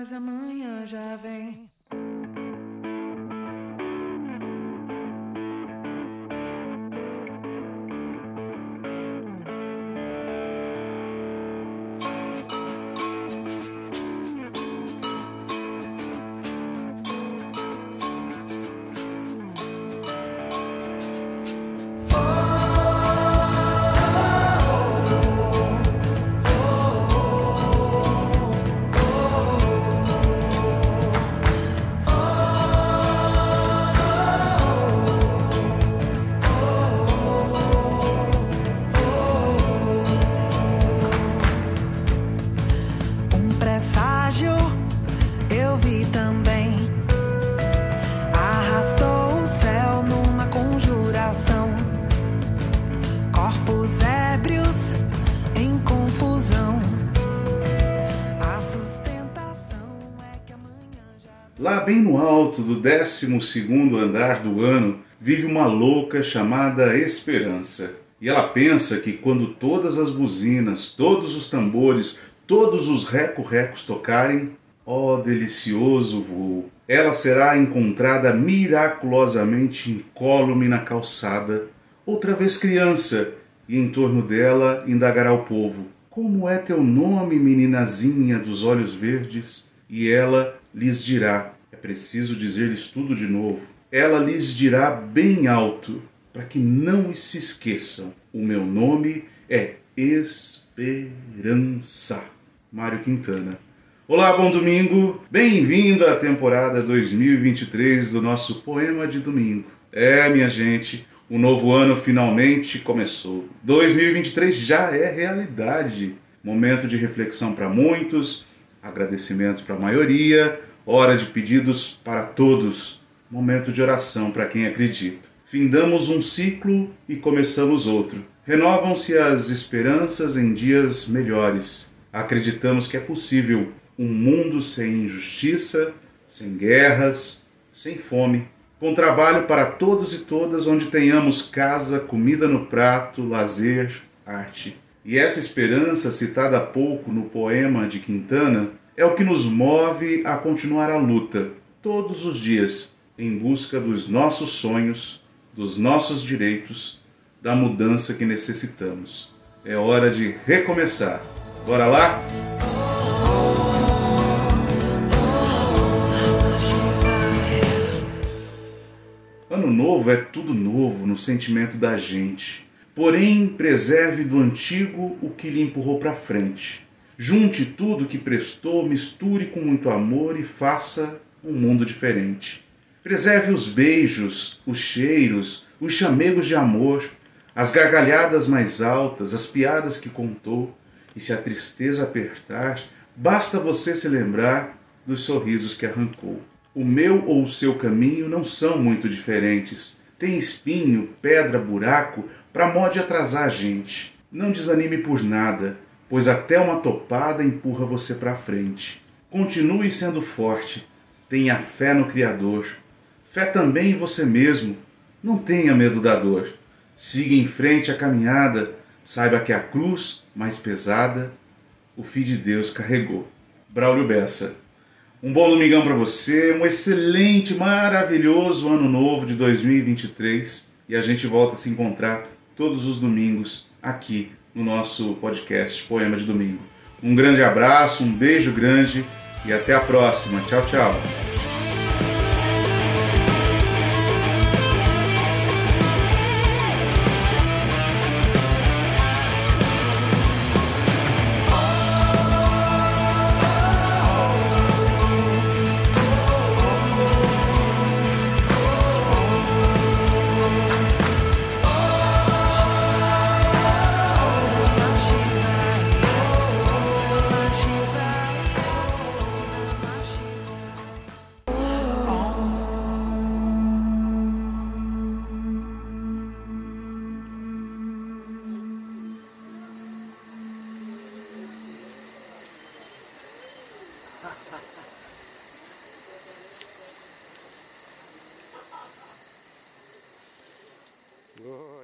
mas amanhã já vem. Lá bem no alto do 12 andar do ano, vive uma louca chamada Esperança. E ela pensa que quando todas as buzinas, todos os tambores, todos os reco-recos tocarem, ó delicioso voo, ela será encontrada miraculosamente incólume na calçada, outra vez criança, e em torno dela indagará o povo: Como é teu nome, meninazinha dos olhos verdes? E ela lhes dirá: É preciso dizer-lhes tudo de novo. Ela lhes dirá bem alto, para que não se esqueçam: O meu nome é Esperança. Mário Quintana. Olá, bom domingo. Bem-vindo à temporada 2023 do nosso Poema de Domingo. É, minha gente, o novo ano finalmente começou. 2023 já é realidade. Momento de reflexão para muitos, agradecimento para a maioria, hora de pedidos para todos, momento de oração para quem acredita. Findamos um ciclo e começamos outro. Renovam-se as esperanças em dias melhores. Acreditamos que é possível um mundo sem injustiça, sem guerras, sem fome, com trabalho para todos e todas, onde tenhamos casa, comida no prato, lazer, arte. E essa esperança, citada há pouco no poema de Quintana, é o que nos move a continuar a luta, todos os dias, em busca dos nossos sonhos, dos nossos direitos, da mudança que necessitamos. É hora de recomeçar. Bora lá? Ano novo é tudo novo no sentimento da gente. Porém, preserve do antigo o que lhe empurrou para frente. Junte tudo que prestou, misture com muito amor e faça um mundo diferente. Preserve os beijos, os cheiros, os chamegos de amor, as gargalhadas mais altas, as piadas que contou. E se a tristeza apertar, basta você se lembrar dos sorrisos que arrancou. O meu ou o seu caminho não são muito diferentes. Tem espinho, pedra, buraco, para mó de atrasar a gente. Não desanime por nada, pois até uma topada empurra você para frente. Continue sendo forte. Tenha fé no Criador. Fé também em você mesmo. Não tenha medo da dor. Siga em frente a caminhada. Saiba que a cruz mais pesada o Filho de Deus carregou. Braulio Bessa. Um bom domingão para você, um excelente, maravilhoso ano novo de 2023 e a gente volta a se encontrar todos os domingos aqui no nosso podcast Poema de Domingo. Um grande abraço, um beijo grande e até a próxima. Tchau, tchau. 우와.